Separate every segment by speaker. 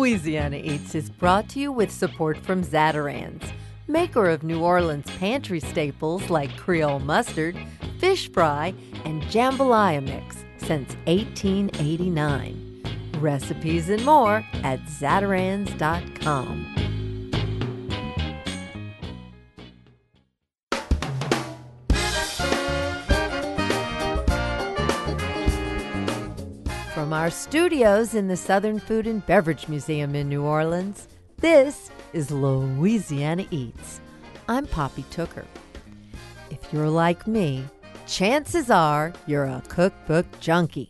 Speaker 1: Louisiana Eats is brought to you with support from Zatarain's, maker of New Orleans pantry staples like Creole mustard, fish fry, and jambalaya mix since 1889. Recipes and more at Zatarains.com. our studios in the Southern Food and Beverage Museum in New Orleans, this is Louisiana Eats. I'm Poppy Tooker. If you're like me, chances are you're a cookbook junkie.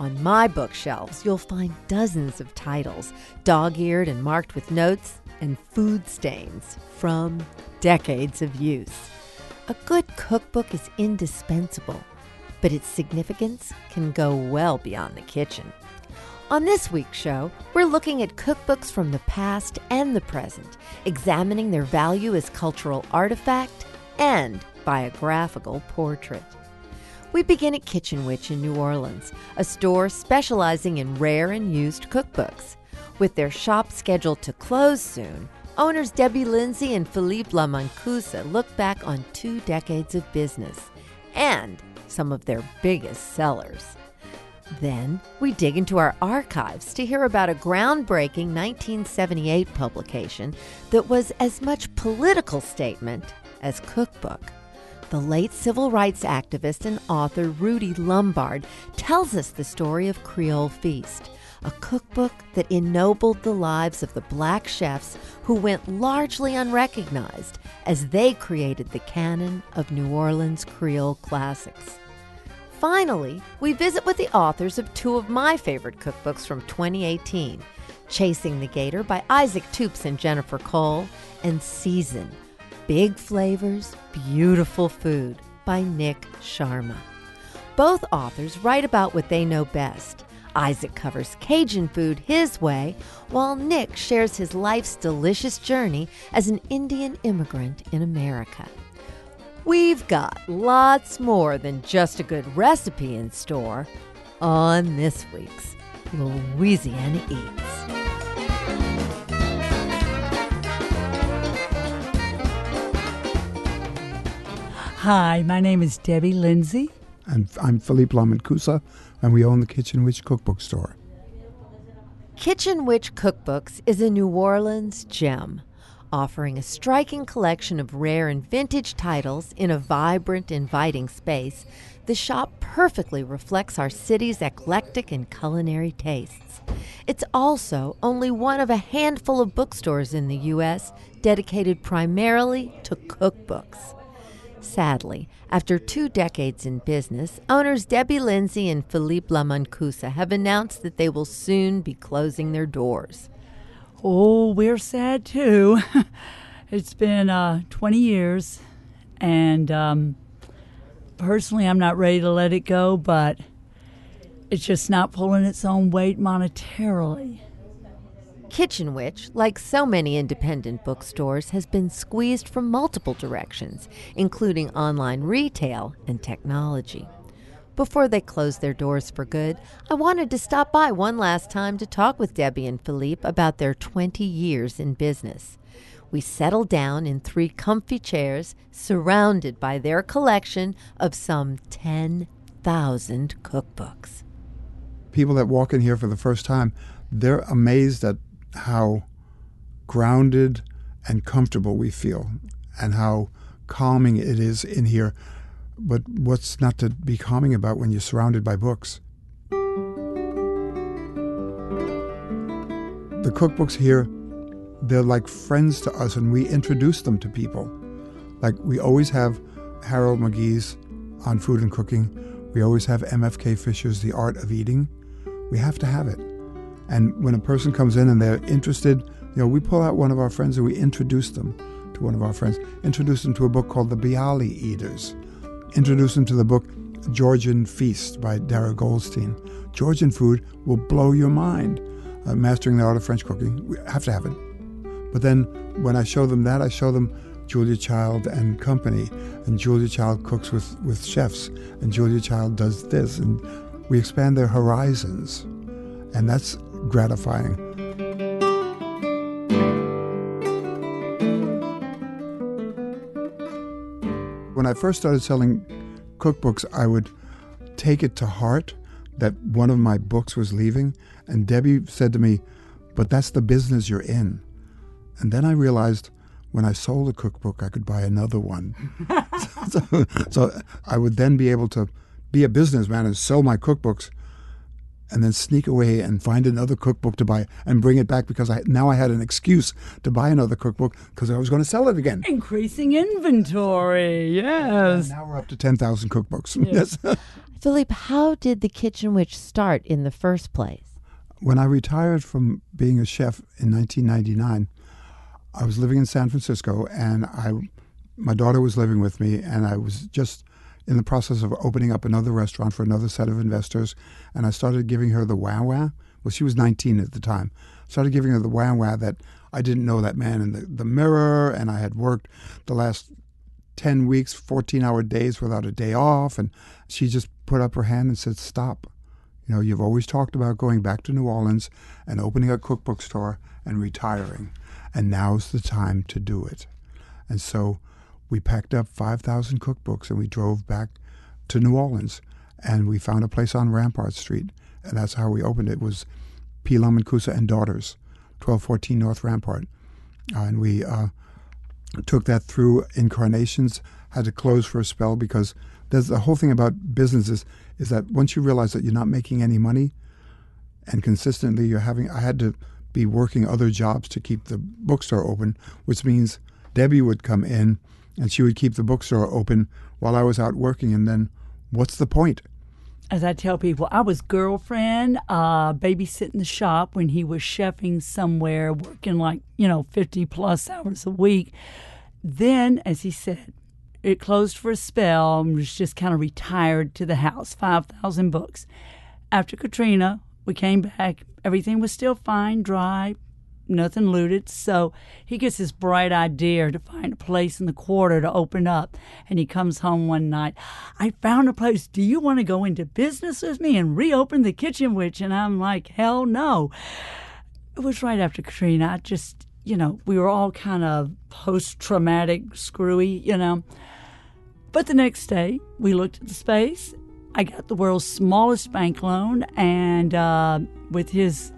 Speaker 1: On my bookshelves, you'll find dozens of titles, dog eared and marked with notes and food stains from decades of use. A good cookbook is indispensable but its significance can go well beyond the kitchen. On this week's show, we're looking at cookbooks from the past and the present, examining their value as cultural artifact and biographical portrait. We begin at Kitchen Witch in New Orleans, a store specializing in rare and used cookbooks. With their shop scheduled to close soon, owners Debbie Lindsay and Philippe Lamancusa look back on two decades of business and some of their biggest sellers. Then we dig into our archives to hear about a groundbreaking 1978 publication that was as much political statement as cookbook. The late civil rights activist and author Rudy Lombard tells us the story of Creole Feast, a cookbook that ennobled the lives of the black chefs who went largely unrecognized as they created the canon of New Orleans Creole classics. Finally, we visit with the authors of two of my favorite cookbooks from 2018 Chasing the Gator by Isaac Toups and Jennifer Cole, and Season Big Flavors, Beautiful Food by Nik Sharma. Both authors write about what they know best. Isaac covers Cajun food his way, while Nick shares his life's delicious journey as an Indian immigrant in America. We've got lots more than just a good recipe in store on this week's Louisiana Eats.
Speaker 2: Hi, my name is Debbie Lindsay.
Speaker 3: And I'm Philippe Lamancusa, and we own the Kitchen Witch Cookbook Store.
Speaker 1: Kitchen Witch Cookbooks is a New Orleans gem offering a striking collection of rare and vintage titles in a vibrant, inviting space, the shop perfectly reflects our city's eclectic and culinary tastes. It's also only one of a handful of bookstores in the U.S. dedicated primarily to cookbooks. Sadly, after two decades in business, owners Debbie Lindsay and Philippe Lamancusa have announced that they will soon be closing their doors.
Speaker 2: Oh, we're sad too. it's been uh, 20 years, and um, personally, I'm not ready to let it go, but it's just not pulling its own weight monetarily.
Speaker 1: Kitchen Witch, like so many independent bookstores, has been squeezed from multiple directions, including online retail and technology. Before they closed their doors for good, I wanted to stop by one last time to talk with Debbie and Philippe about their 20 years in business. We settled down in three comfy chairs, surrounded by their collection of some 10,000 cookbooks.
Speaker 3: People that walk in here for the first time, they're amazed at how grounded and comfortable we feel and how calming it is in here but what's not to be calming about when you're surrounded by books? The cookbooks here, they're like friends to us, and we introduce them to people. Like we always have Harold McGee's on food and cooking. We always have MFK Fisher's The Art of Eating. We have to have it. And when a person comes in and they're interested, you know, we pull out one of our friends and we introduce them to one of our friends, introduce them to a book called The Bialy Eaters introduce them to the book Georgian Feast by Darra Goldstein. Georgian food will blow your mind. Uh, Mastering the Art of French Cooking, we have to have it. But then when I show them that, I show them Julia Child and Company, and Julia Child cooks with, with chefs, and Julia Child does this, and we expand their horizons, and that's gratifying. When I first started selling cookbooks, I would take it to heart that one of my books was leaving. And Debbie said to me, But that's the business you're in. And then I realized when I sold a cookbook, I could buy another one. so, so I would then be able to be a businessman and sell my cookbooks and then sneak away and find another cookbook to buy and bring it back because I now I had an excuse to buy another cookbook because I was going to sell it again.
Speaker 2: Increasing inventory, yes.
Speaker 3: And now we're up to 10,000 cookbooks. Yes.
Speaker 1: Philippe, how did the Kitchen Witch start in the first place?
Speaker 3: when I retired from being a chef in 1999, I was living in San Francisco and I my daughter was living with me and I was just in the process of opening up another restaurant for another set of investors, and I started giving her the wow wow. Well, she was 19 at the time. Started giving her the wow wow that I didn't know that man in the, the mirror, and I had worked the last 10 weeks, 14 hour days without a day off. And she just put up her hand and said, Stop. You know, you've always talked about going back to New Orleans and opening a cookbook store and retiring, and now's the time to do it. And so we packed up 5,000 cookbooks and we drove back to New Orleans and we found a place on Rampart Street. And that's how we opened it. it was P. Mancusa and Daughters, 1214 North Rampart. Uh, and we uh, took that through incarnations, had to close for a spell because there's the whole thing about businesses is that once you realize that you're not making any money and consistently you're having, I had to be working other jobs to keep the bookstore open, which means Debbie would come in and she would keep the bookstore open while I was out working. And then, what's the point?
Speaker 2: As I tell people, I was girlfriend, uh, babysitting the shop when he was chefing somewhere, working like you know fifty plus hours a week. Then, as he said, it closed for a spell and was just kind of retired to the house. Five thousand books. After Katrina, we came back. Everything was still fine, dry, nothing looted. So he gets this bright idea to find a place in the quarter to open up. And he comes home one night. I found a place. Do you want to go into business with me and reopen the Kitchen Witch? And I'm like, hell no. It was right after Katrina. I just, you know, we were all kind of post traumatic, screwy, you know. But the next day, we looked at the space. I got the world's smallest bank loan, and uh, with his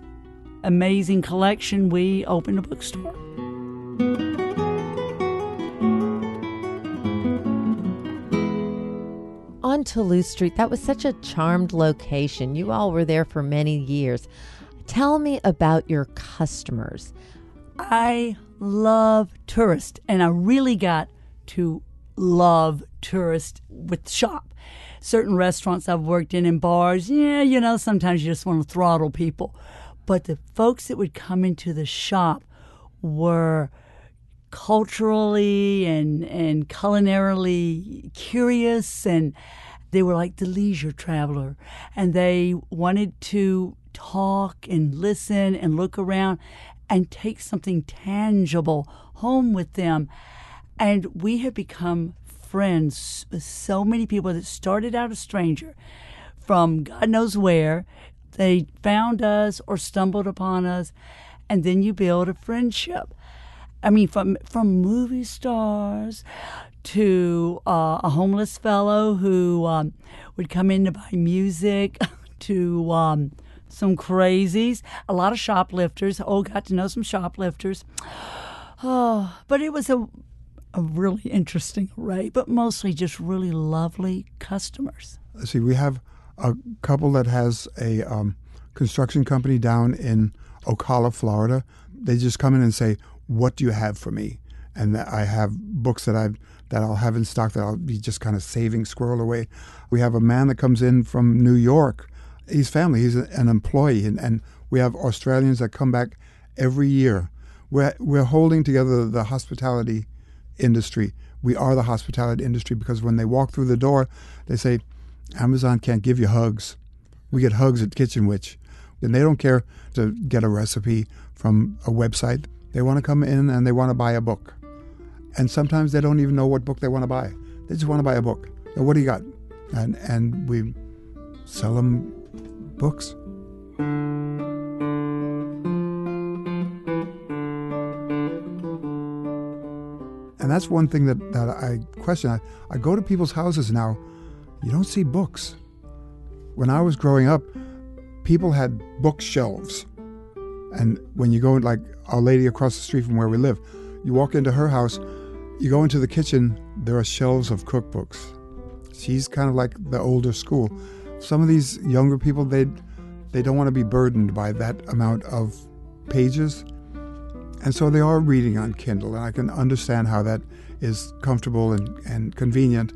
Speaker 2: amazing collection, we opened a bookstore.
Speaker 1: On Toulouse Street, that was such a charmed location. You all were there for many years. Tell me about your customers.
Speaker 2: I love tourists, and I really got to love tourists with shop. Certain restaurants I've worked in and bars, yeah, you know, sometimes you just want to throttle people. But the folks that would come into the shop were culturally and, and culinarily curious and they were like the leisure traveler. And they wanted to talk and listen and look around and take something tangible home with them. And we have become friends with so many people that started out a stranger from god knows where they found us or stumbled upon us, and then you build a friendship. I mean, from from movie stars to uh, a homeless fellow who um, would come in to buy music, to um, some crazies, a lot of shoplifters. Oh, got to know some shoplifters. Oh, but it was a a really interesting array, but mostly just really lovely customers.
Speaker 3: See, we have a couple that has a um, construction company down in Ocala, Florida. They just come in and say, "What do you have for me?" And I have books that I that I'll have in stock that I'll be just kind of saving, squirrel away. We have a man that comes in from New York. He's family. He's an employee, and, and we have Australians that come back every year. We're we're holding together the hospitality industry. We are the hospitality industry because when they walk through the door, they say, Amazon can't give you hugs. We get hugs at Kitchen Witch. And they don't care to get a recipe from a website. They want to come in and they want to buy a book. And sometimes they don't even know what book they want to buy. They just want to buy a book. What do you got? And and we sell them books. And that's one thing that, that I question. I, I go to people's houses now, you don't see books. When I was growing up, people had bookshelves. And when you go, like our lady across the street from where we live, you walk into her house, you go into the kitchen, there are shelves of cookbooks. She's kind of like the older school. Some of these younger people, they they don't want to be burdened by that amount of pages. And so they are reading on Kindle, and I can understand how that is comfortable and, and convenient.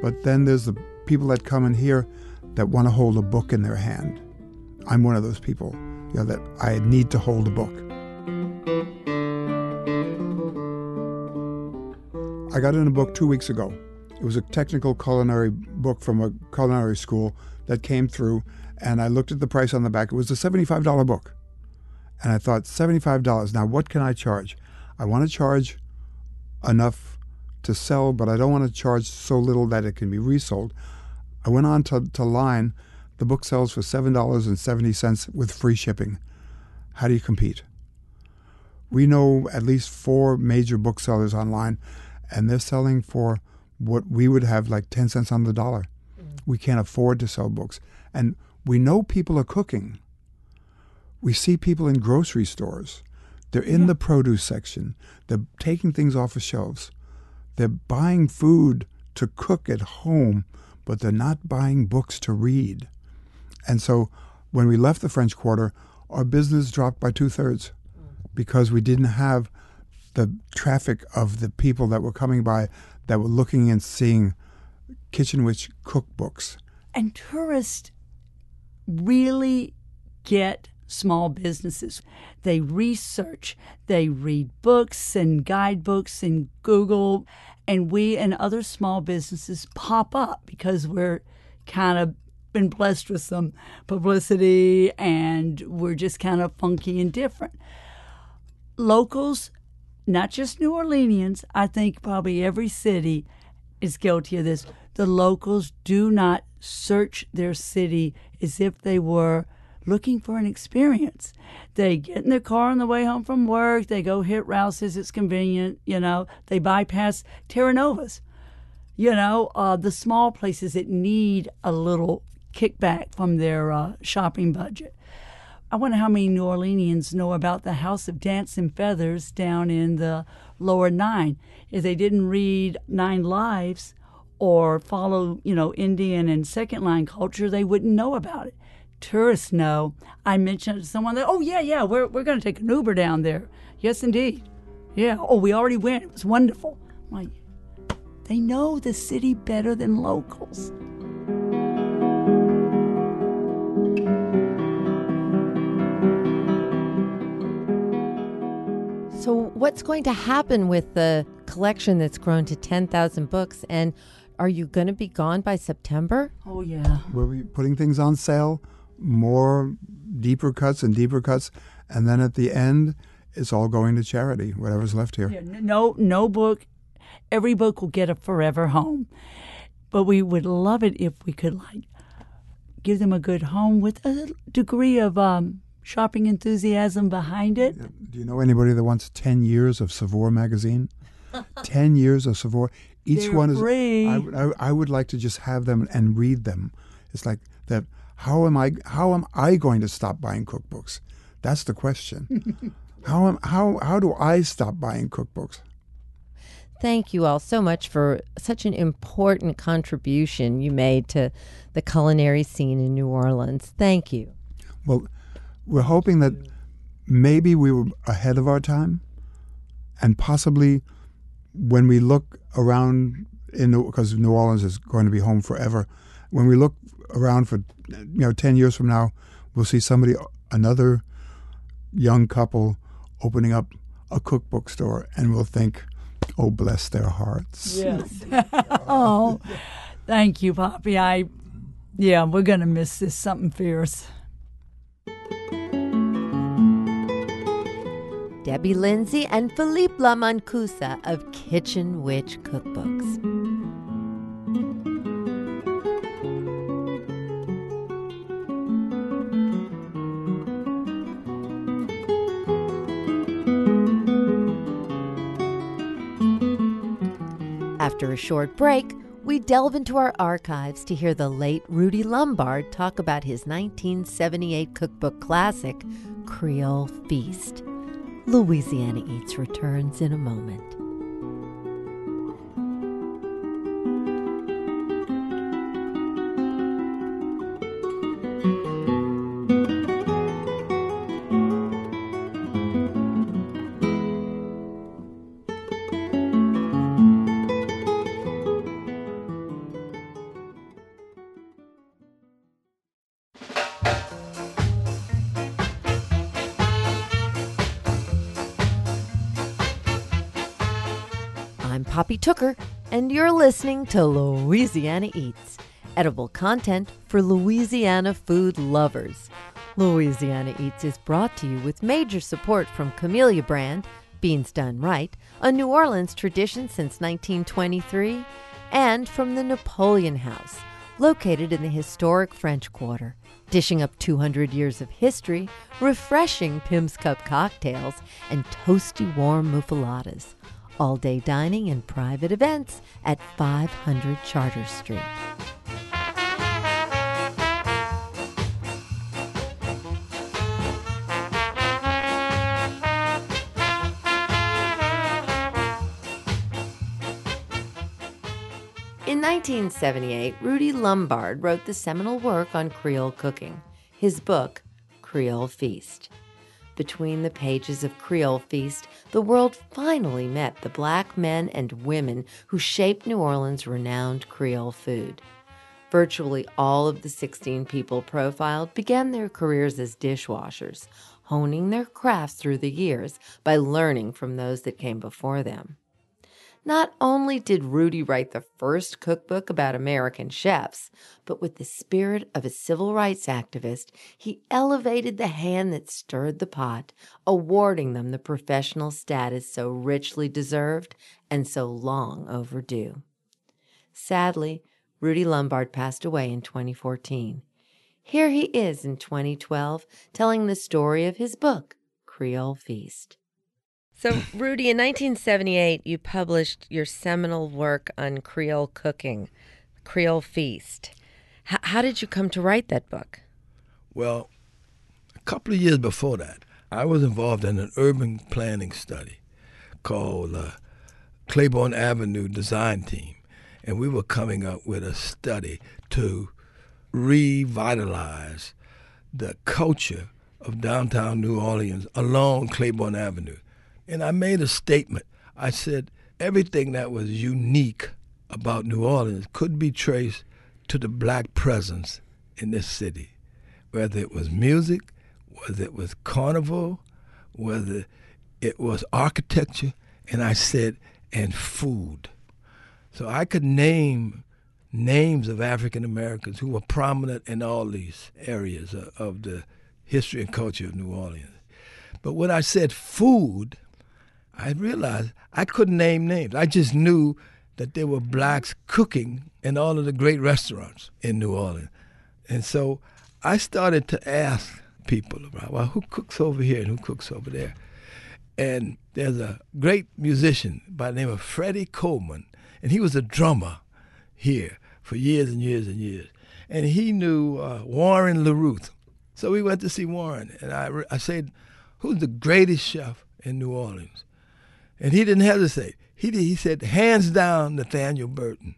Speaker 3: But then there's the people that come in here that want to hold a book in their hand. I'm one of those people, you know, that I need to hold a book. I got in a book two weeks ago. It was a technical culinary book from a culinary school that came through, and I looked at the price on the back. It was a $75 book. And I thought, $75. Now, what can I charge? I want to charge enough to sell, but I don't want to charge so little that it can be resold. I went on to, to line. The book sells for $7.70 with free shipping. How do you compete? We know at least four major booksellers online, and they're selling for what we would have like 10 cents on the dollar. Mm. We can't afford to sell books. And we know people are cooking. We see people in grocery stores. They're in yeah. the produce section. They're taking things off of shelves. They're buying food to cook at home, but they're not buying books to read. And so when we left the French Quarter, our business dropped by two thirds because we didn't have the traffic of the people that were coming by that were looking and seeing Kitchen Witch cookbooks.
Speaker 2: And tourists really get small businesses. They research, they read books and guidebooks and Google, and we and other small businesses pop up because we're kind of been blessed with some publicity and we're just kind of funky and different. Locals, not just New Orleanians, I think probably every city is guilty of this. The locals do not search their city as if they were looking for an experience. They get in their car on the way home from work, they go hit Rouse's, it's convenient, you know, they bypass Terranova's, you know, uh, the small places that need a little kickback from their uh, shopping budget. I wonder how many New Orleanians know about the House of Dance and Feathers down in the lower nine. If they didn't read Nine Lives or follow, you know, Indian and second line culture, they wouldn't know about it. Tourists know. I mentioned to someone that, oh yeah, yeah, we're we're gonna take an Uber down there. Yes, indeed. Yeah. Oh, we already went. It was wonderful. I'm like, they know the city better than locals.
Speaker 1: So, what's going to happen with the collection that's grown to 10,000 books? And are you going to be gone by September?
Speaker 2: Oh, yeah.
Speaker 3: We'll be putting things on sale, more deeper cuts and deeper cuts. And then at the end, it's all going to charity, whatever's left here.
Speaker 2: Yeah, no, no book. Every book will get a forever home. But we would love it if we could, like, give them a good home with a degree of um, shopping enthusiasm behind it.
Speaker 3: Do you know anybody that wants 10 years of Saveur magazine? 10 years of Saveur. Each
Speaker 2: They're
Speaker 3: one is.
Speaker 2: free.
Speaker 3: I, I, I would like to just have them and read them. It's like that. How am I? How am I going to stop buying cookbooks? That's the question. how am how how do I stop buying cookbooks?
Speaker 1: Thank you all so much for such an important contribution you made to the culinary scene in New Orleans. Thank you.
Speaker 3: Well, we're hoping that maybe we were ahead of our time, and possibly when we look around in because New Orleans is going to be home forever. When we look around for you know ten years from now, we'll see somebody another young couple opening up a cookbook store, and we'll think, "Oh, bless their hearts."
Speaker 2: Yes. oh, thank you, Poppy. I, yeah, we're gonna miss this something fierce.
Speaker 1: Debbie Lindsay and Philippe Lamancusa of Kitchen Witch Cookbooks. After a short break, we delve into our archives to hear the late Rudy Lombard talk about his 1978 cookbook classic, Creole Feast. Louisiana Eats returns in a moment. Poppy Tooker, and you're listening to Louisiana Eats, edible content for Louisiana food lovers. Louisiana Eats is brought to you with major support from Camellia Brand, Beans Done Right, a New Orleans tradition since 1923, and from the Napoleon House, located in the historic French Quarter, dishing up 200 years of history, refreshing Pimm's Cup cocktails, and toasty warm muffulettas all day dining and private events at 500 Chartres Street. In 1978, Rudy Lombard wrote the seminal work on Creole cooking, his book, Creole Feast. Between the pages of Creole Feast, the world finally met the black men and women who shaped New Orleans' renowned Creole food. Virtually all of the 16 people profiled began their careers as dishwashers, honing their crafts through the years by learning from those that came before them. Not only did Rudy write the first cookbook about American chefs, but with the spirit of a civil rights activist, he elevated the hand that stirred the pot, awarding them the professional status so richly deserved and so long overdue. Sadly, Rudy Lombard passed away in 2014. Here he is in 2012 telling the story of his book, Creole Feast. So, Rudy, in 1978, you published your seminal work on Creole cooking, Creole Feast. H- how did you come to write that book?
Speaker 4: Well, a couple of years before that, I was involved in an urban planning study called uh, Claiborne Avenue Design Team. And we were coming up with a study to revitalize the culture of downtown New Orleans along Claiborne Avenue. And I made a statement. I said everything that was unique about New Orleans could be traced to the black presence in this city, whether it was music, whether it was carnival, whether it was architecture, and I said, and food. So I could name names of African Americans who were prominent in all these areas of, of the history and culture of New Orleans. But when I said food, I realized I couldn't name names. I just knew that there were blacks cooking in all of the great restaurants in New Orleans. And so I started to ask people about, well, who cooks over here and who cooks over there? And there's a great musician by the name of Freddie Kohlman, and he was a drummer here for years and years and years. And he knew uh, Warren Leruth. So we went to see Warren, and I, I said, who's the greatest chef in New Orleans? And he didn't hesitate. He, did, he said, hands down, Nathaniel Burton.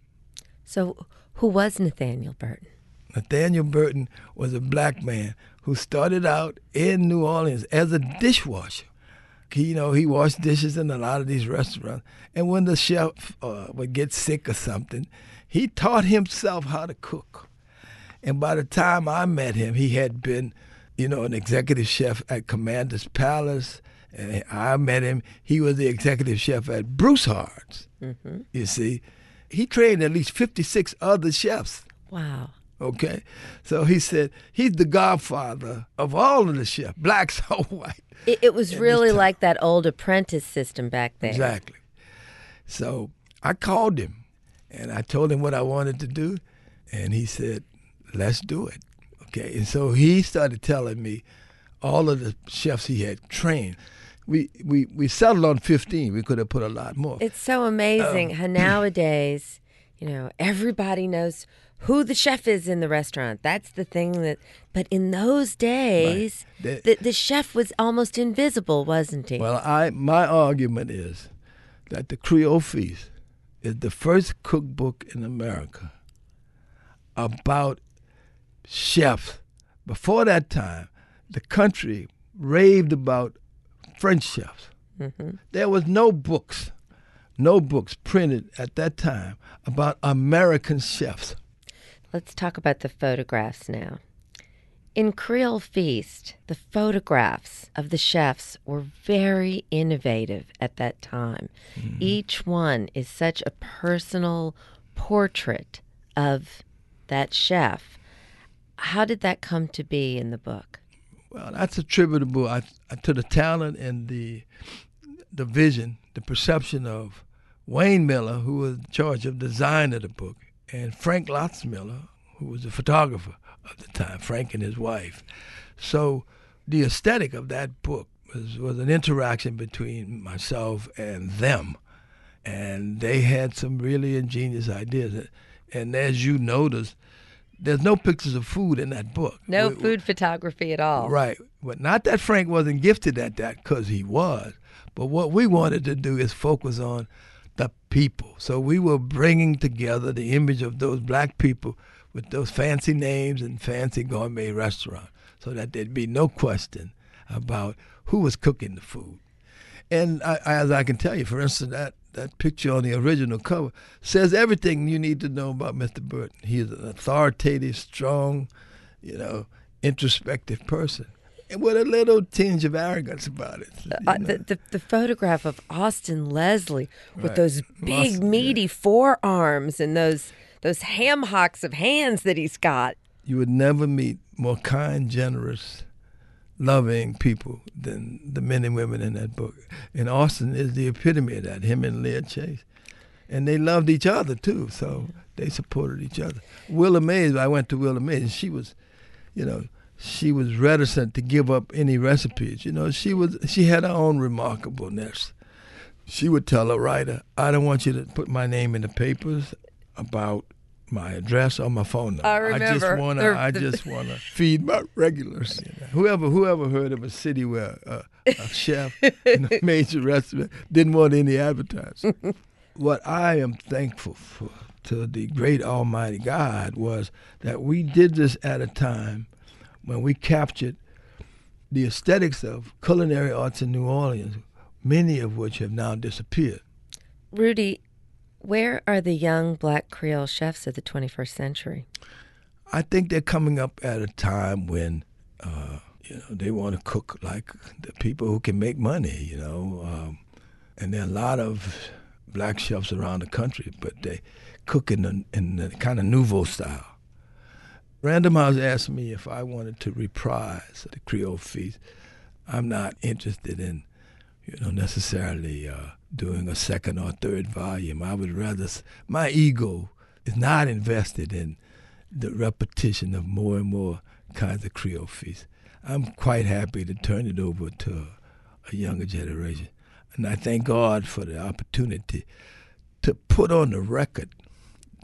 Speaker 1: So, who was Nathaniel Burton?
Speaker 4: Nathaniel Burton was a black man who started out in New Orleans as a dishwasher. He, you know, he washed dishes in a lot of these restaurants. And when the chef uh, would get sick or something, he taught himself how to cook. And by the time I met him, he had been, you know, an executive chef at Commander's Palace. And I met him. He was the executive chef at Broussard's. Mm-hmm. You see, he trained at least 56 other chefs.
Speaker 1: Wow.
Speaker 4: Okay. So he said he's the godfather of all of the chefs, blacks or white.
Speaker 1: It, it was really like that old apprentice system back then.
Speaker 4: Exactly. So I called him and I told him what I wanted to do. And he said, let's do it. Okay. And so he started telling me all of the chefs he had trained. We, we, we settled on 15. We could have put a lot more.
Speaker 1: It's so amazing how um, nowadays, you know, everybody knows who the chef is in the restaurant. That's the thing that. But in those days,
Speaker 4: The-
Speaker 1: the, the chef was almost invisible, wasn't he?
Speaker 4: Well, I my argument is that the Creole Feast is the first cookbook in America about chefs. Before that time, the country raved about French chefs. Mm-hmm. There was no books, no books printed at that time about American chefs.
Speaker 1: Let's talk about the photographs now. In Creole Feast, the photographs of the chefs were very innovative at that time. Mm-hmm. Each one is such a personal portrait of that chef. How did that come to be in the book?
Speaker 4: Well, that's attributable I, to the talent and the the vision, the perception of Wayne Miller, who was in charge of design of the book, and Frank Lotz Miller, who was a photographer of the time, Frank and his wife. So the aesthetic of that book was, was an interaction between myself and them. And they had some really ingenious ideas. And as you notice, there's no pictures of food in that book.
Speaker 1: No
Speaker 4: We-
Speaker 1: food photography at all.
Speaker 4: Right. But not that Frank wasn't gifted at that because he was. But what we wanted to do is focus on the people. So we were bringing together the image of those black people with those fancy names and fancy gourmet restaurants so that there'd be no question about who was cooking the food. And I, as I can tell you, for instance, that, that picture on the original cover says everything you need to know about Mr. Burton. He is an authoritative, strong, you know, introspective person, and with a little tinge of arrogance about it.
Speaker 1: Uh, the, the, the photograph of Austin Leslie with
Speaker 4: Right.
Speaker 1: those big,
Speaker 4: Austin,
Speaker 1: meaty forearms and those those ham hocks of hands that he's got.
Speaker 4: you would never meet more kind, generous, loving people than the men and women in that book. And Austin is the epitome of that, him and Leah Chase. And they loved each other too, so they supported each other. Willa Mays, I went to Willa Mays, and she was, you know, she was reticent to give up any recipes. You know, she was she had her own remarkableness. She would tell a writer, "I don't want you to put my name in the papers about my address or my phone number.
Speaker 1: I remember.
Speaker 4: just wanna,
Speaker 1: They're-
Speaker 4: I just wanna feed my regulars. Whoever, whoever heard of a city where uh, a chef in a major restaurant didn't want any advertising. what I am thankful for to the great Almighty God was that we did this at a time when we captured the aesthetics of culinary arts in New Orleans, many of which have now disappeared.
Speaker 1: Rudy, where are the young black Creole chefs of the 21st century?
Speaker 4: I think they're coming up at a time when uh, you know they want to cook like the people who can make money. You know, um, and there are a lot of black chefs around the country, but they cook in the, in the kind of nouveau style. Random House asked me if I wanted to reprise the Creole feast. I'm not interested in, you know, necessarily uh, doing a second or third volume. I would rather my ego is not invested in the repetition of more and more kinds of Creole feasts. I'm quite happy to turn it over to a younger generation, and I thank God for the opportunity to put on the record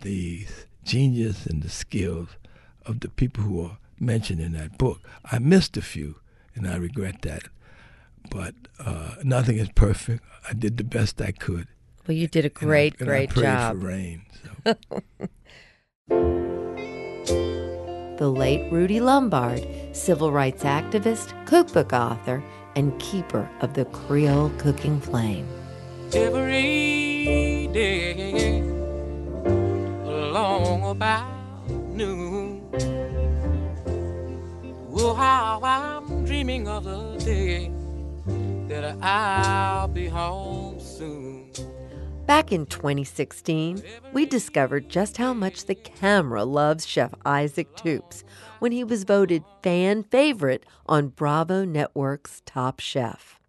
Speaker 4: the genius and the skills of the people who are mentioned in that book. I missed a few, and I regret that. But uh, nothing is perfect. I did the best I could.
Speaker 1: Well, you did a
Speaker 4: and I-
Speaker 1: great,
Speaker 4: and I
Speaker 1: great
Speaker 4: prayed
Speaker 1: job.
Speaker 4: For rain. So.
Speaker 1: The late Rudy Lombard, civil rights activist, cookbook author, and keeper of the Creole cooking flame.
Speaker 5: every day along about noon. Oh, how I'm dreaming of the day that I'll be home soon.
Speaker 1: Back in 2016, we discovered just how much the camera loves Chef Isaac Toups when he was voted fan favorite on Bravo Network's Top Chef.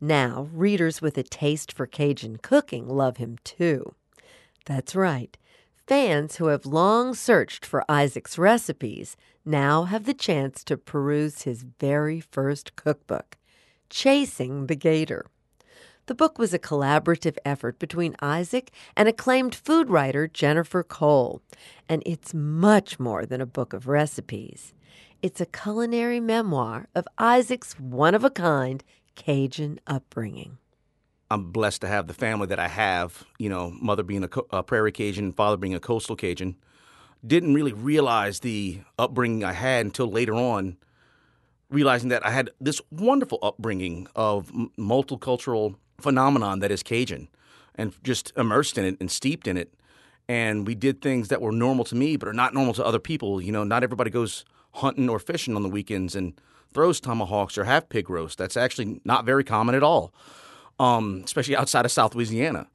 Speaker 1: Now, readers with a taste for Cajun cooking love him too. That's right. Fans who have long searched for Isaac's recipes now have the chance to peruse his very first cookbook, Chasing the Gator. The book was a collaborative effort between Isaac and acclaimed food writer Jennifer Cole, and it's much more than a book of recipes. It's a culinary memoir of Isaac's one of a kind Cajun upbringing.
Speaker 6: I'm blessed to have the family that I have. You know, mother being a, a, prairie Cajun, father being a coastal Cajun. Didn't really realize the upbringing I had until later on, realizing that I had this wonderful upbringing of multicultural phenomenon that is Cajun, and just immersed in it and steeped in it. And we did things that were normal to me, but are not normal to other people. You know, not everybody goes hunting or fishing on the weekends and throws tomahawks or have pig roast. That's actually not very common at all, um, especially outside of South Louisiana.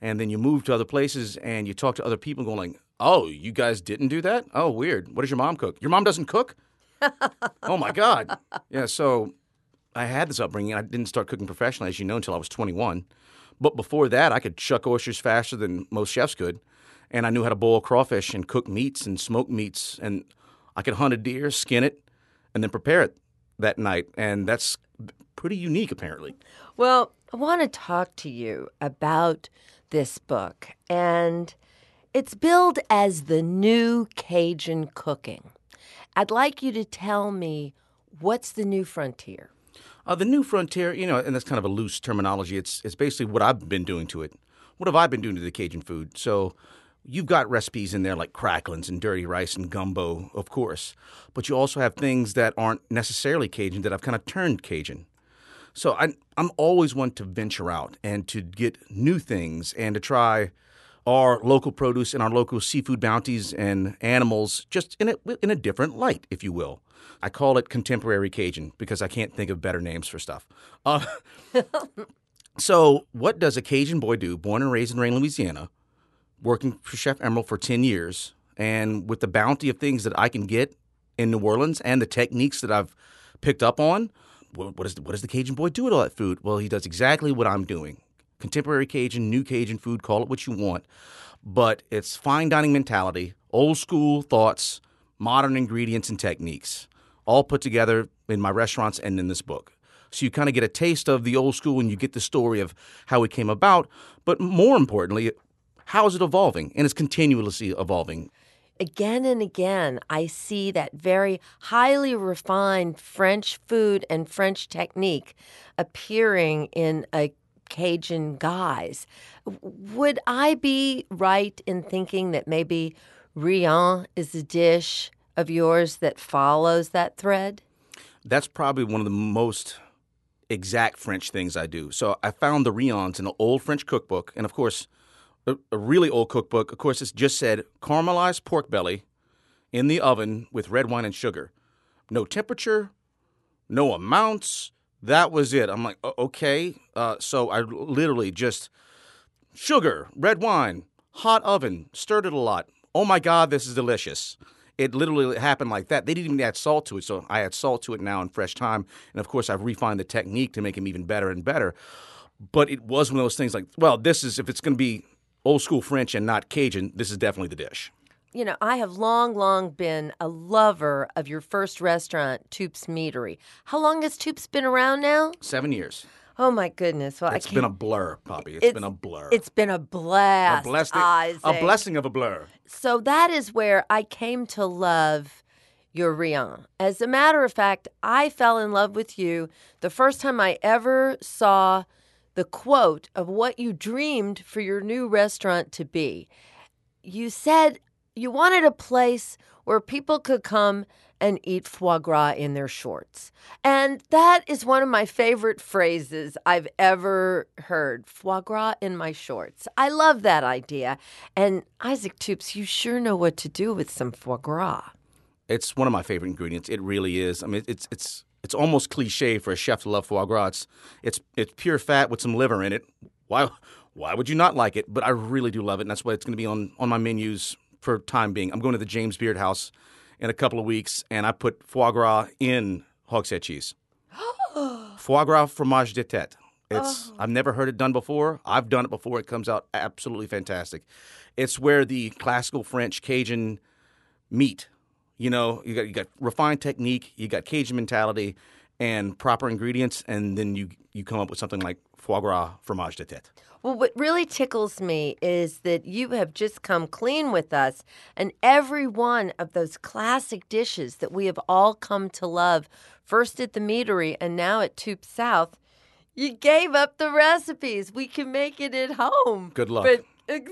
Speaker 6: And then you move to other places and you talk to other people going like, oh, you guys didn't do that? Oh, weird. What does your mom cook? Your mom doesn't cook? Oh, my God. Yeah, so I had this upbringing. I didn't start cooking professionally, as you know, until I was 21. But before that, I could chuck oysters faster than most chefs could. And I knew how to boil crawfish and cook meats and smoke meats. And I could hunt a deer, skin it, and then prepare it that night. And that's pretty unique, apparently.
Speaker 1: Well, I want to talk to you about this book. And it's billed as the new Cajun cooking. I'd like you to tell me what's the new frontier?
Speaker 6: Uh, the new frontier, you know, and that's kind of a loose terminology. It's it's basically what I've been doing to it. What have I been doing to the Cajun food? So you've got recipes in there like cracklings and dirty rice and gumbo, of course, but you also have things that aren't necessarily Cajun that I've kind of turned Cajun. So I, I'm always one to venture out and to get new things and to try our local produce and our local seafood bounties and animals just in a, in a different light, if you will. I call it contemporary Cajun because I can't think of better names for stuff. Uh, so, what does a Cajun boy do, born and raised in Rayne, Louisiana, working for Chef Emeril for 10 years, and with the bounty of things that I can get in New Orleans and the techniques that I've picked up on? What, what, is what does the Cajun boy do with all that food? Well, he does exactly what I'm doing contemporary Cajun, new Cajun food, call it what you want. But it's fine dining mentality, old school thoughts, modern ingredients and techniques all put together in my restaurants and in this book. So you kind of get a taste of the old school and you get the story of how it came about. But more importantly, how is it evolving? And it's continuously evolving.
Speaker 1: Again and again, I see that very highly refined French food and French technique appearing in a Cajun guise. Would I be right in thinking that maybe Rillon is a dish of yours that follows that thread?
Speaker 6: That's probably one of the most exact French things I do. So I found the Rillons in an old French cookbook, and of course, a, a really old cookbook. Of course, it just said caramelized pork belly in the oven with red wine and sugar. No temperature, no amounts. That was it. I'm like, okay. Uh, so I literally just sugar, red wine, hot oven, stirred it a lot. Oh my God, this is delicious it literally happened like that. They didn't even add salt to it, so I add salt to it now in fresh time, and of course I've refined the technique to make them even better and better. But it was one of those things like, well, this is if it's going to be old school French and not Cajun, this is definitely the dish.
Speaker 1: You know, I have long, long been a lover of your first restaurant, Toups' Meatery. How long has Toups' been around now?
Speaker 6: Seven years.
Speaker 1: Oh my goodness! Well,
Speaker 6: it's been a blur, Poppy. it's, been a blur.
Speaker 1: It's been a blast. A blessing,
Speaker 6: a blessing of a blur.
Speaker 1: So that is where I came to love your Rillon. As a matter of fact, I fell in love with you the first time I ever saw the quote of what you dreamed for your new restaurant to be. You said you wanted a place where people could come and eat foie gras in their shorts. And that is one of my favorite phrases I've ever heard foie gras in my shorts. I love that idea. And Isaac Toups, you sure know what to do with some foie gras.
Speaker 6: It's one of my favorite ingredients. It really is. I mean, it's it's it's almost cliche for a chef to love foie gras. It's it's, it's pure fat with some liver in it. Why why would you not like it? But I really do love it, and that's why it's going to be on on my menus for time being. I'm going to the James Beard House in a couple of weeks, and I put foie gras in hogshead cheese. foie gras fromage de tête. It's oh. I've never heard it done before. I've done it before. It comes out absolutely fantastic. It's where the classical French Cajun meat. You know, you got you got refined technique, you got Cajun mentality, and proper ingredients, and then you you come up with something like foie gras fromage de tête.
Speaker 1: Well, what really tickles me is that you have just come clean with us, and every one of those classic dishes that we have all come to love, first at the Meatery and now at Toups South, you gave up the recipes. We can make it at home.
Speaker 6: Good luck.
Speaker 1: But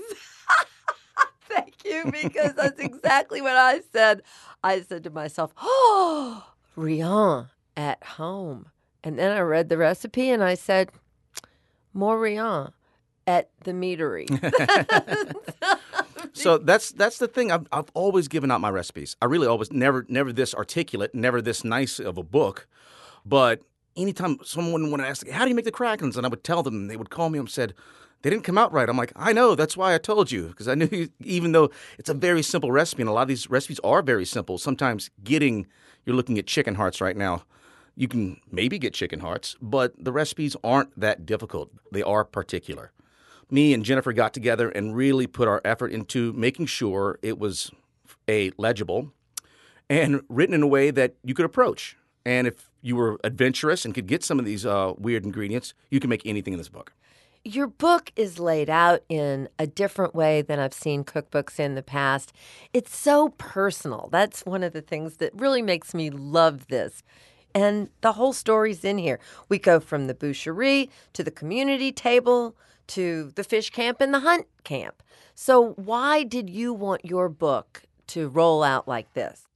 Speaker 1: thank you, because that's exactly what I said. I said to myself, "Oh, Rian at home," and then I read the recipe and I said, "More At the Meatery.
Speaker 6: So that's that's the thing. I've I've always given out my recipes. I really always never never this articulate, never this nice of a book. But anytime someone would ask, "How do you make the cracklins?" and I would tell them, and they would call me and said, "They didn't come out right." I'm like, "I know. That's why I told you because I knew you, even though it's a very simple recipe, and a lot of these recipes are very simple. Sometimes getting you're looking at chicken hearts right now. You can maybe get chicken hearts, but the recipes aren't that difficult. They are particular me and Jennifer got together and really put our effort into making sure it was a legible and written in a way that you could approach. And if you were adventurous and could get some of these uh, weird ingredients, you can make anything in this book.
Speaker 1: Your book is laid out in a different way than I've seen cookbooks in the past. It's so personal. That's one of the things that really makes me love this. And the whole story's in here. We go from the boucherie to the community table to the fish camp and the hunt camp. So, why did you want your book to roll out like this?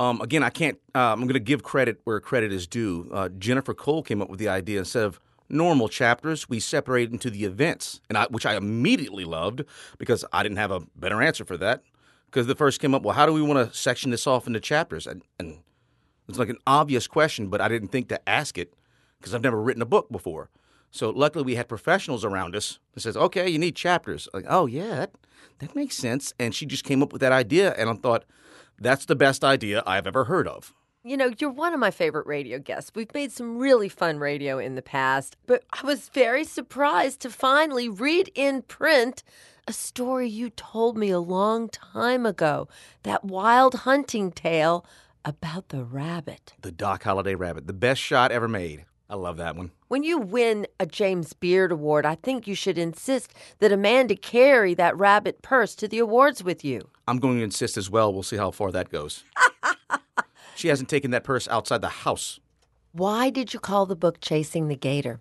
Speaker 6: Um, again, I can't. Uh, I'm going to give credit where credit is due. Uh, Jennifer Cole came up with the idea instead of normal chapters, we separated into the events, and I, which I immediately loved because I didn't have a better answer for that. Because the first came up, well, how do we want to section this off into chapters? And, and it's like an obvious question, but I didn't think to ask it because I've never written a book before. So luckily, we had professionals around us that says, "Okay, you need chapters." Like, oh yeah, that, that makes sense. And she just came up with that idea, and I thought that's the best idea I've ever heard of.
Speaker 1: You know, you're one of my favorite radio guests. We've made some really fun radio in the past, but I was very surprised to finally read in print a story you told me a long time ago that wild hunting tale about the rabbit.
Speaker 6: The Doc Holliday rabbit, the best shot ever made. I love that one.
Speaker 1: When you win a James Beard Award, I think you should insist that Amanda carry that rabbit purse to the awards with you.
Speaker 6: I'm going to insist as well. We'll see how far that goes. she hasn't taken that purse outside the house.
Speaker 1: Why did you call the book Chasing the Gator?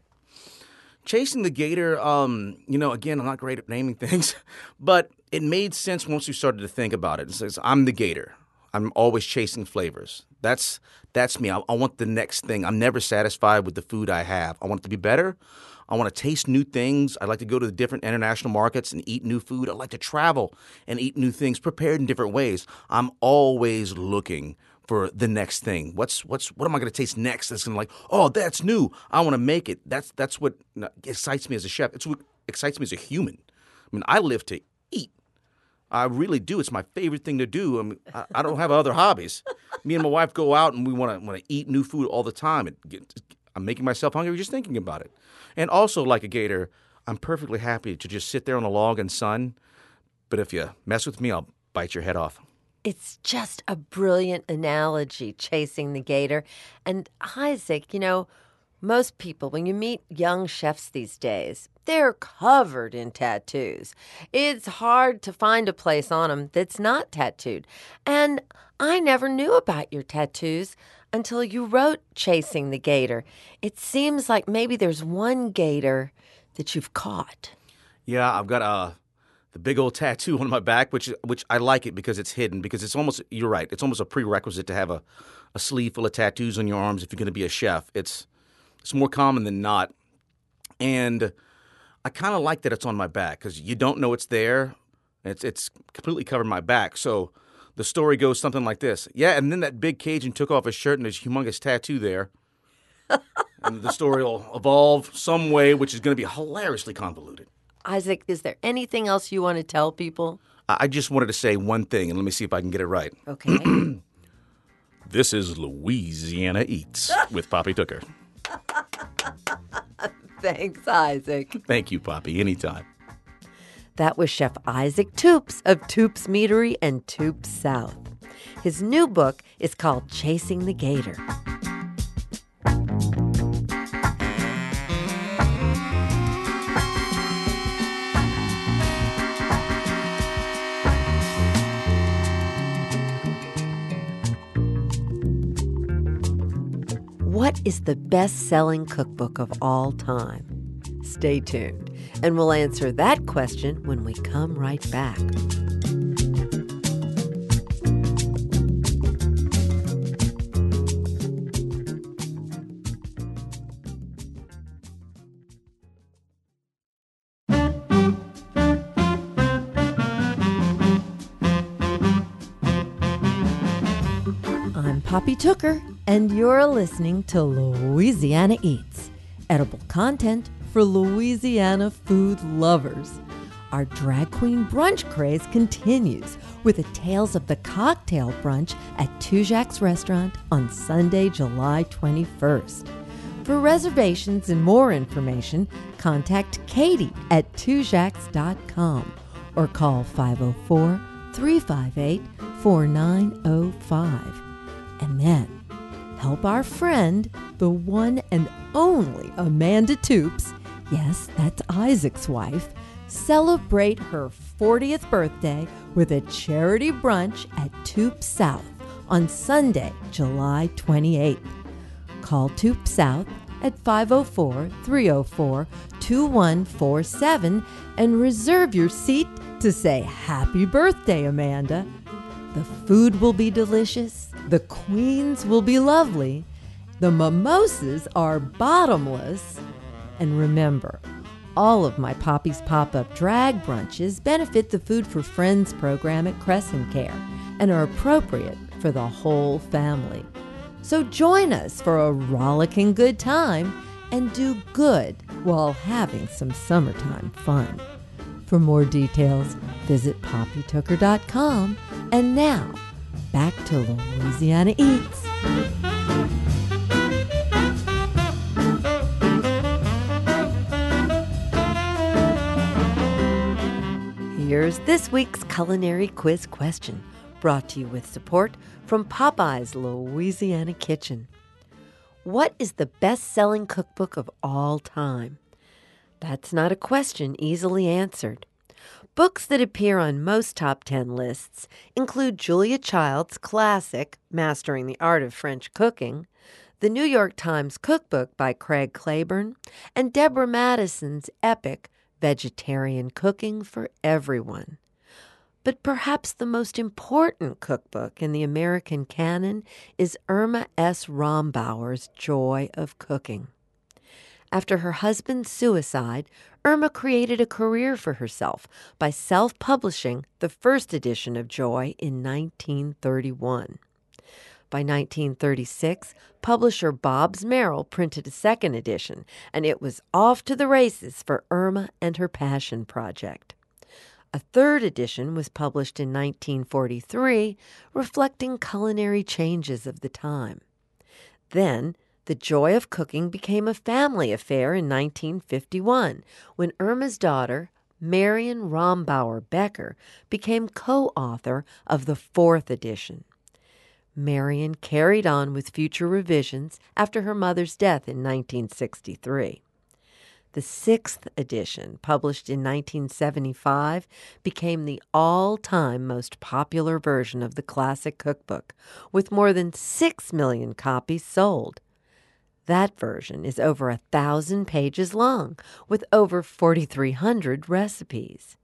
Speaker 6: Chasing the Gator, um, you know, again, I'm not great at naming things, but it made sense once you started to think about it. It says, I'm the gator. I'm always chasing flavors. That's that's me. I, I, want the next thing. I'm never satisfied with the food I have. I want it to be better. I want to taste new things. I like to go to the different international markets and eat new food. I like to travel and eat new things prepared in different ways. I'm always looking for the next thing. What's what's what am I going to taste next? That's going to like, oh, that's new. I want to make it. That's that's what excites me as a chef. It's what excites me as a human. I mean, I live to. I really do. It's my favorite thing to do. I, mean, I, I don't have other hobbies. Me and my wife go out and we want to want to eat new food all the time. I'm making myself hungry just thinking about it. And also, like a gator, I'm perfectly happy to just sit there on a log and sun. But if you mess with me, I'll bite your head off.
Speaker 1: It's just a brilliant analogy, chasing the gator. And Isaac, you know, most people, when you meet young chefs these days, they're covered in tattoos. It's hard to find a place on them that's not tattooed. And I never knew about your tattoos until you wrote Chasing the Gator. It seems like maybe there's one gator that you've caught.
Speaker 6: Yeah, I've got a the big old tattoo on my back, which which I like it because it's hidden. Because it's almost you're right. It's almost a prerequisite to have a, a sleeve full of tattoos on your arms if you're going to be a chef. It's it's more common than not. And I kind of like that it's on my back because you don't know it's there. It's it's completely covered my back. So the story goes something like this. Yeah, and then that big Cajun took off his shirt and there's a humongous tattoo there. and the story will evolve some way, which is going to be hilariously convoluted.
Speaker 1: Isaac, is there anything else you want to tell people?
Speaker 6: I just wanted to say one thing, and let me see if I can get it right.
Speaker 1: Okay.
Speaker 6: this is Louisiana Eats with Poppy Tooker.
Speaker 1: Thanks, Isaac.
Speaker 6: Thank you, Poppy. Anytime.
Speaker 1: That was Chef Isaac Toups of Toups' Meatery and Toups South. His new book is called Chasing the Gator. Is the best selling cookbook of all time? Stay tuned, and we'll answer that question when we come right back. Poppy Tooker, and you're listening to Louisiana Eats, edible content for Louisiana food lovers. Our drag queen brunch craze continues with the tales of the cocktail brunch at Tujague's restaurant on Sunday, July 21st. For reservations and more information, contact Katie at tujax.com or call 504 358 4905. And then help our friend, the one and only Amanda Toups, yes, that's Isaac's wife, celebrate her 40th birthday with a charity brunch at Toups South on Sunday, July 28th. Call Toups South at 504 304 2147 and reserve your seat to say happy birthday, Amanda. The food will be delicious, the queens will be lovely, the mimosas are bottomless. And remember, all of my Poppy's Pop Up drag brunches benefit the Food for Friends program at Crescent Care and are appropriate for the whole family. So join us for a rollicking good time and do good while having some summertime fun. For more details, visit poppytooker.com. And now, back to Louisiana Eats. Here's this week's culinary quiz question, brought to you with support from Popeye's Louisiana Kitchen. What is the best selling cookbook of all time? That's not a question easily answered. Books that appear on most top 10 lists include Julia Child's classic, Mastering the Art of French Cooking, the New York Times Cookbook by Craig Claiborne, and Deborah Madison's epic, Vegetarian Cooking for Everyone. But perhaps the most important cookbook in the American canon is Irma S. Rombauer's Joy of Cooking. After her husband's suicide, Irma created a career for herself by self publishing the first edition of Joy in 1931. By 1936, publisher Bobbs Merrill printed a second edition, and it was off to the races for Irma and her passion project. A third edition was published in 1943, reflecting culinary changes of the time. Then, the joy of cooking became a family affair in 1951 when Irma's daughter, Marion Rombauer Becker, became co author of the fourth edition. Marion carried on with future revisions after her mother's death in 1963. The sixth edition, published in 1975, became the all time most popular version of the classic cookbook, with more than 6 million copies sold. That version is over a thousand pages long, with over 4,300 recipes.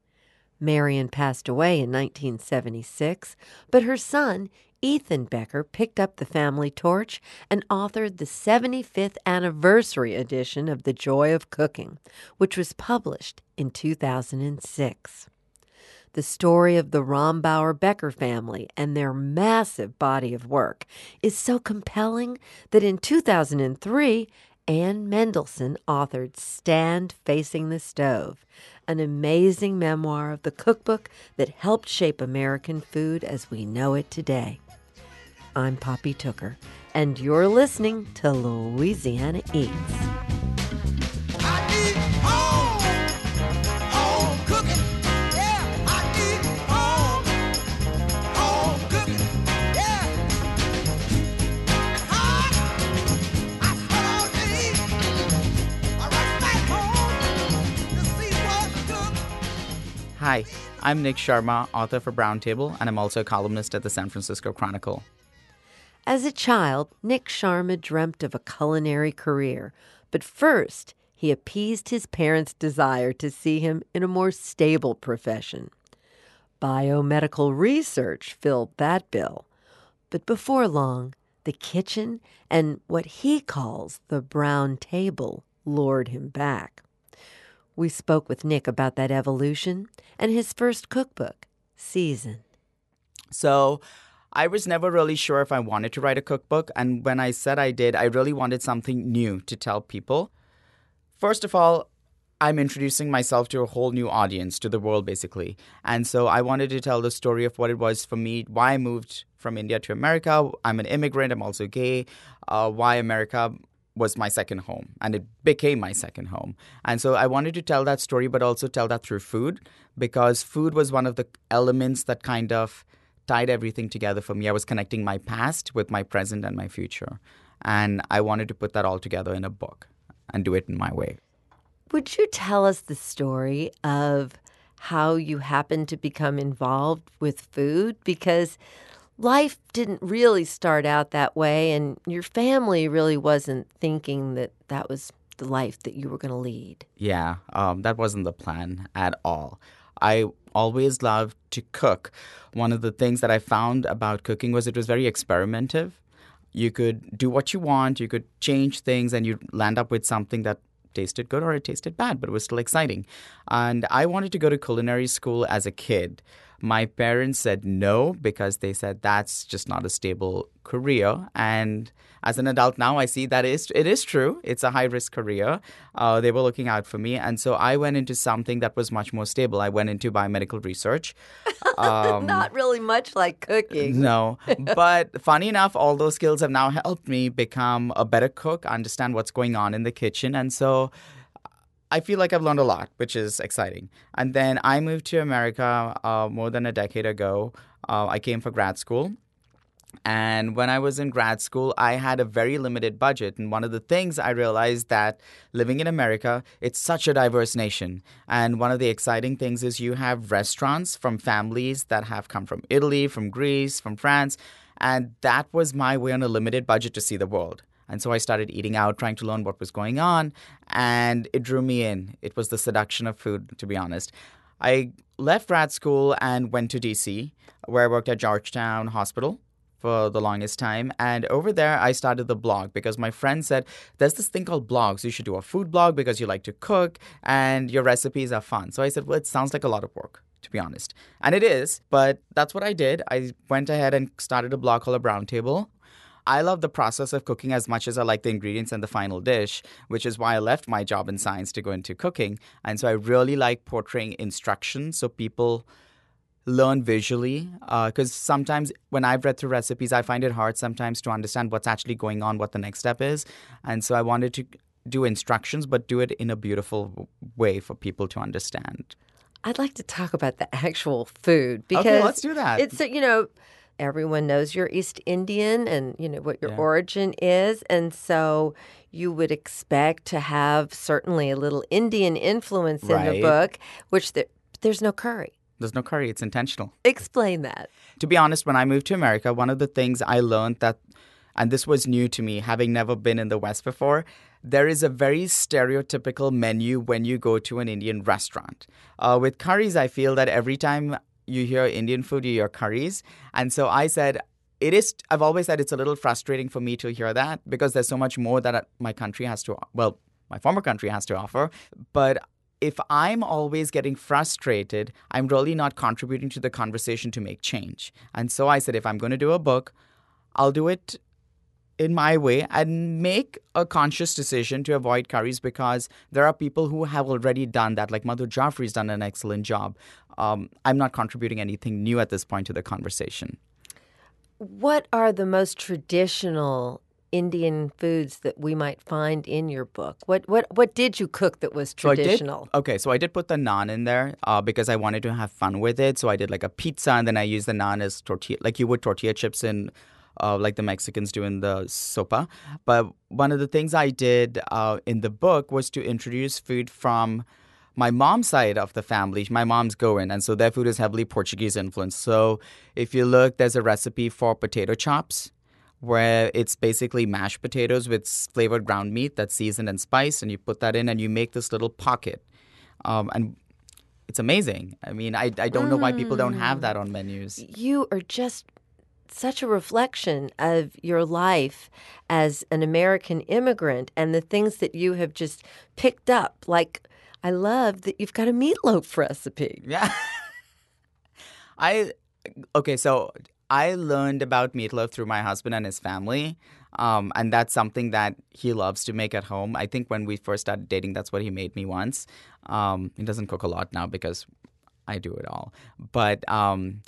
Speaker 1: Marion passed away in 1976, but her son, Ethan Becker, picked up the family torch and authored the 75th anniversary edition of The Joy of Cooking, which was published in 2006. The story of the Rombauer Becker family and their massive body of work is so compelling that in 2003, Anne Mendelson authored Stand Facing the Stove, an amazing memoir of the cookbook that helped shape American food as we know it today. I'm Poppy Tooker, and you're listening to Louisiana Eats.
Speaker 7: Hi, I'm Nik Sharma, author for Brown Table, and I'm also a columnist at the San Francisco Chronicle.
Speaker 1: As a child, Nik Sharma dreamt of a culinary career, but first he appeased his parents' desire to see him in a more stable profession. Biomedical research filled that bill. But before long, the kitchen and what he calls the brown table lured him back. We spoke with Nik about that evolution and his first cookbook, Season.
Speaker 7: So I was never really sure if I wanted to write a cookbook. And when I said I did, I really wanted something new to tell people. First of all, I'm introducing myself to a whole new audience, to the world basically. And so I wanted to tell the story of what it was for me, why I moved from India to America. I'm an immigrant, I'm also gay, uh, why America was my second home and it became my second home. And so I wanted to tell that story, but also tell that through food because food was one of the elements that kind of tied everything together for me. I was connecting my past with my present and my future. And I wanted to put that all together in a book and do it in my way.
Speaker 1: Would you tell us the story of how you happened to become involved with food? Because life didn't really start out that way, and your family really wasn't thinking that that was the life that you were going to lead.
Speaker 7: Yeah, um, that wasn't the plan at all. I always loved to cook. One of the things that I found about cooking was it was very experimentative. You could do what you want, you could change things, and you'd land up with something that tasted good or it tasted bad, but it was still exciting. And I wanted to go to culinary school as a kid. My parents said no because they said that's just not a stable career. And as an adult now, I see that is it is true. It's a high risk career. Uh, they were looking out for me, and so I went into something that was much more stable. I went into biomedical research. Um,
Speaker 1: Not really much like cooking.
Speaker 7: no, but funny enough, all those skills have now helped me become a better cook, understand what's going on in the kitchen, and so I feel like I've learned a lot, which is exciting. And then I moved to America uh, more than a decade ago. Uh, I came for grad school. And when I was in grad school, I had a very limited budget. And one of the things I realized that living in America, it's such a diverse nation. And one of the exciting things is you have restaurants from families that have come from Italy, from Greece, from France. And that was my way on a limited budget to see the world. And so I started eating out, trying to learn what was going on. And it drew me in. It was the seduction of food, to be honest. I left grad school and went to DC, where I worked at Georgetown Hospital for the longest time. And over there, I started the blog because my friend said, There's this thing called blogs. You should do a food blog because you like to cook and your recipes are fun. So I said, Well, it sounds like a lot of work. To be honest. And it is, but that's what I did. I went ahead and started a blog called A Brown Table. I love the process of cooking as much as I like the ingredients and the final dish, which is why I left my job in science to go into cooking. And so I really like portraying instructions so people learn visually. Uh, because sometimes when I've read through recipes, I find it hard sometimes to understand what's actually going on, what the next step is. And so I wanted to do instructions, but do it in a beautiful way for people to understand.
Speaker 1: I'd like to talk about the actual food because
Speaker 7: Okay, let's do that.
Speaker 1: It's you know, everyone knows you're East Indian and you know what your
Speaker 7: Yeah.
Speaker 1: origin is, and so you would expect to have certainly a little Indian influence in the book, which there, there's no curry.
Speaker 7: There's no curry, it's intentional.
Speaker 1: Explain that.
Speaker 7: to be honest, when I moved to America, one of the things I learned that, and this was new to me, having never been in the West before, there is a very stereotypical menu when you go to an Indian restaurant. Uh, with curries, I feel that every time you hear Indian food, you hear curries. And so I said, it is, I've always said it's a little frustrating for me to hear that because there's so much more that my country has to, well, my former country has to offer. But if I'm always getting frustrated, I'm really not contributing to the conversation to make change. And so I said, if I'm going to do a book, I'll do it in my way and make a conscious decision to avoid curries because there are people who have already done that. Like Madhur Jaffrey's done an excellent job. Um, I'm not contributing anything new at this point to the conversation.
Speaker 1: What are the most traditional Indian foods that we might find in your book? What what what did you cook that was
Speaker 7: So did-
Speaker 1: traditional?
Speaker 7: okay, so I did put the naan in there uh, because I wanted to have fun with it. So I did like a pizza, and then I used the naan as tortilla, like you would tortilla chips in, uh, like the Mexicans do in the sopa. But one of the things I did uh, in the book was to introduce food from my mom's side of the family. My mom's Goan, and so their food is heavily Portuguese influenced. So if you look, there's a recipe for potato chops where it's basically mashed potatoes with flavored ground meat that's seasoned and spiced, and you put that in and you make this little pocket. Um, and it's amazing. I mean, I, I don't know why people don't have that on menus.
Speaker 1: You are just such a reflection of your life as an American immigrant and the things that you have just picked up. Like, I love that you've got a meatloaf recipe.
Speaker 7: Yeah. I okay, so I learned about meatloaf through my husband and his family. Um, and that's something that he loves to make at home. I think when we first started dating, that's what he made me once. Um, he doesn't cook a lot now because I do it all. But um,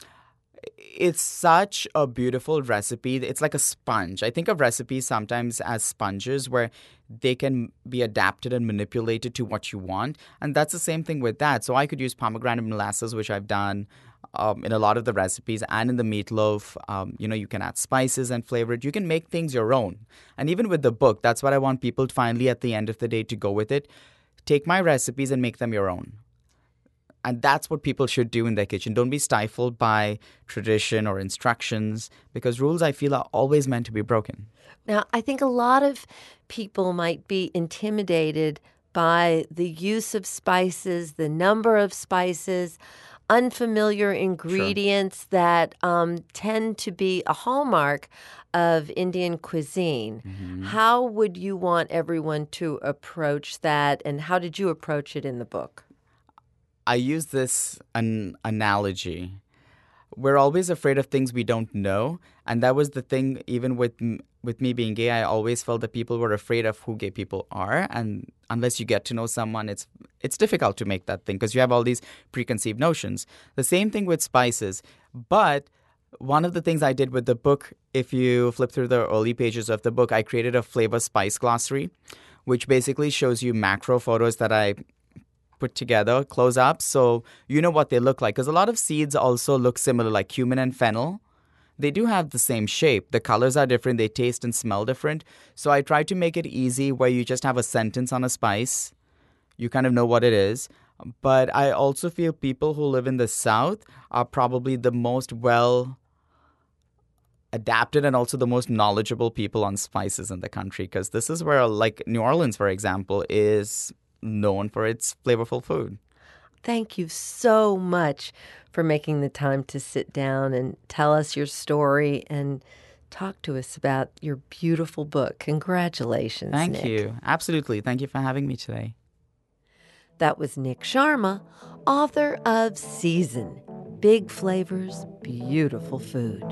Speaker 7: it's such a beautiful recipe. It's like a sponge. I think of recipes sometimes as sponges where they can be adapted and manipulated to what you want. And that's the same thing with that. So I could use pomegranate molasses, which I've done um, in a lot of the recipes and in the meatloaf. Um, you know, you can add spices and flavor it. You can make things your own. And even with the book, that's what I want people to finally at the end of the day to go with it. Take my recipes and make them your own. And that's what people should do in their kitchen. Don't be stifled by tradition or instructions because rules, I feel, are always meant to be broken.
Speaker 1: Now, I think a lot of people might be intimidated by the use of spices, the number of spices, unfamiliar ingredients that um, tend to be a hallmark of Indian cuisine. How would you want everyone to approach that, and how did you approach it in the book?
Speaker 7: I use this an analogy. We're always afraid of things we don't know, and that was the thing. Even with with me being gay, I always felt that people were afraid of who gay people are, and unless you get to know someone, it's it's difficult to make that thing because you have all these preconceived notions. The same thing with spices, but one of the things I did with the book, if you flip through the early pages of the book, I created a flavor spice glossary, which basically shows you macro photos that I put together close up so you know what they look like because a lot of seeds also look similar like cumin and fennel. They do have the same shape. The colors are different they taste and smell different. So i try to make it easy where you just have a sentence on a spice. You kind of know what it is. But i also feel people who live in the south are probably the most well adapted and also the most knowledgeable people on spices in the country because this is where like new orleans for example is known for its flavorful food
Speaker 1: Thank you so much for making the time to sit down and tell us your story and talk to us about your beautiful book. Congratulations.
Speaker 7: thank
Speaker 1: Nik.
Speaker 7: you absolutely thank you for having me today
Speaker 1: That was Nik Sharma, author of Season Big Flavors, Beautiful Food.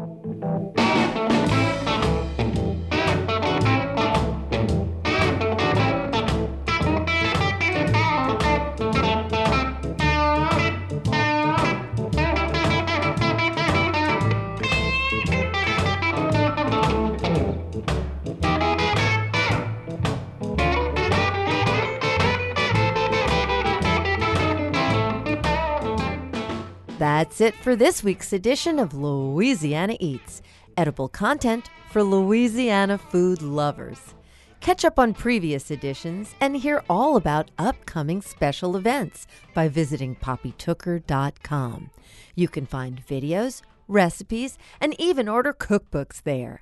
Speaker 1: That's it for this week's edition of Louisiana Eats, edible content for Louisiana food lovers. Catch up on previous editions and hear all about upcoming special events by visiting poppytooker.com. You can find videos, recipes, and even order cookbooks there.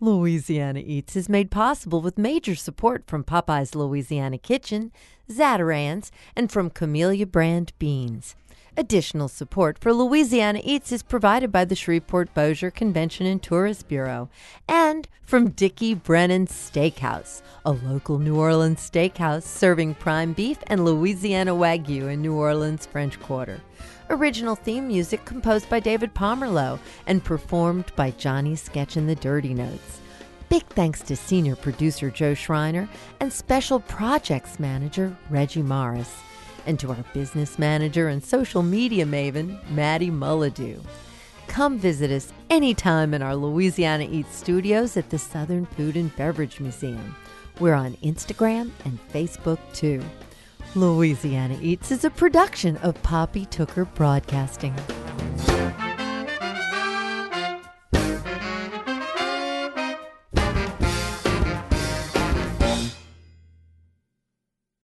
Speaker 1: Louisiana Eats is made possible with major support from Popeye's Louisiana Kitchen, Zatarain's, and from Camellia Brand Beans. Additional support for Louisiana Eats is provided by the Shreveport Bossier Convention and Tourist Bureau and from Dickie Brennan Steakhouse, a local New Orleans steakhouse serving prime beef and Louisiana Wagyu in New Orleans French Quarter. Original theme music composed by David Pomerleau and performed by Johnny Sketch and the Dirty Notes. Big thanks to senior producer Joe Schreiner and special projects manager Reggie Morris, and to our business manager and social media maven Maddie Mullidew. Come visit us anytime in our Louisiana Eats studios at the Southern Food and Beverage Museum. We're on Instagram and Facebook too. Louisiana Eats is a production of Poppy Tooker Broadcasting.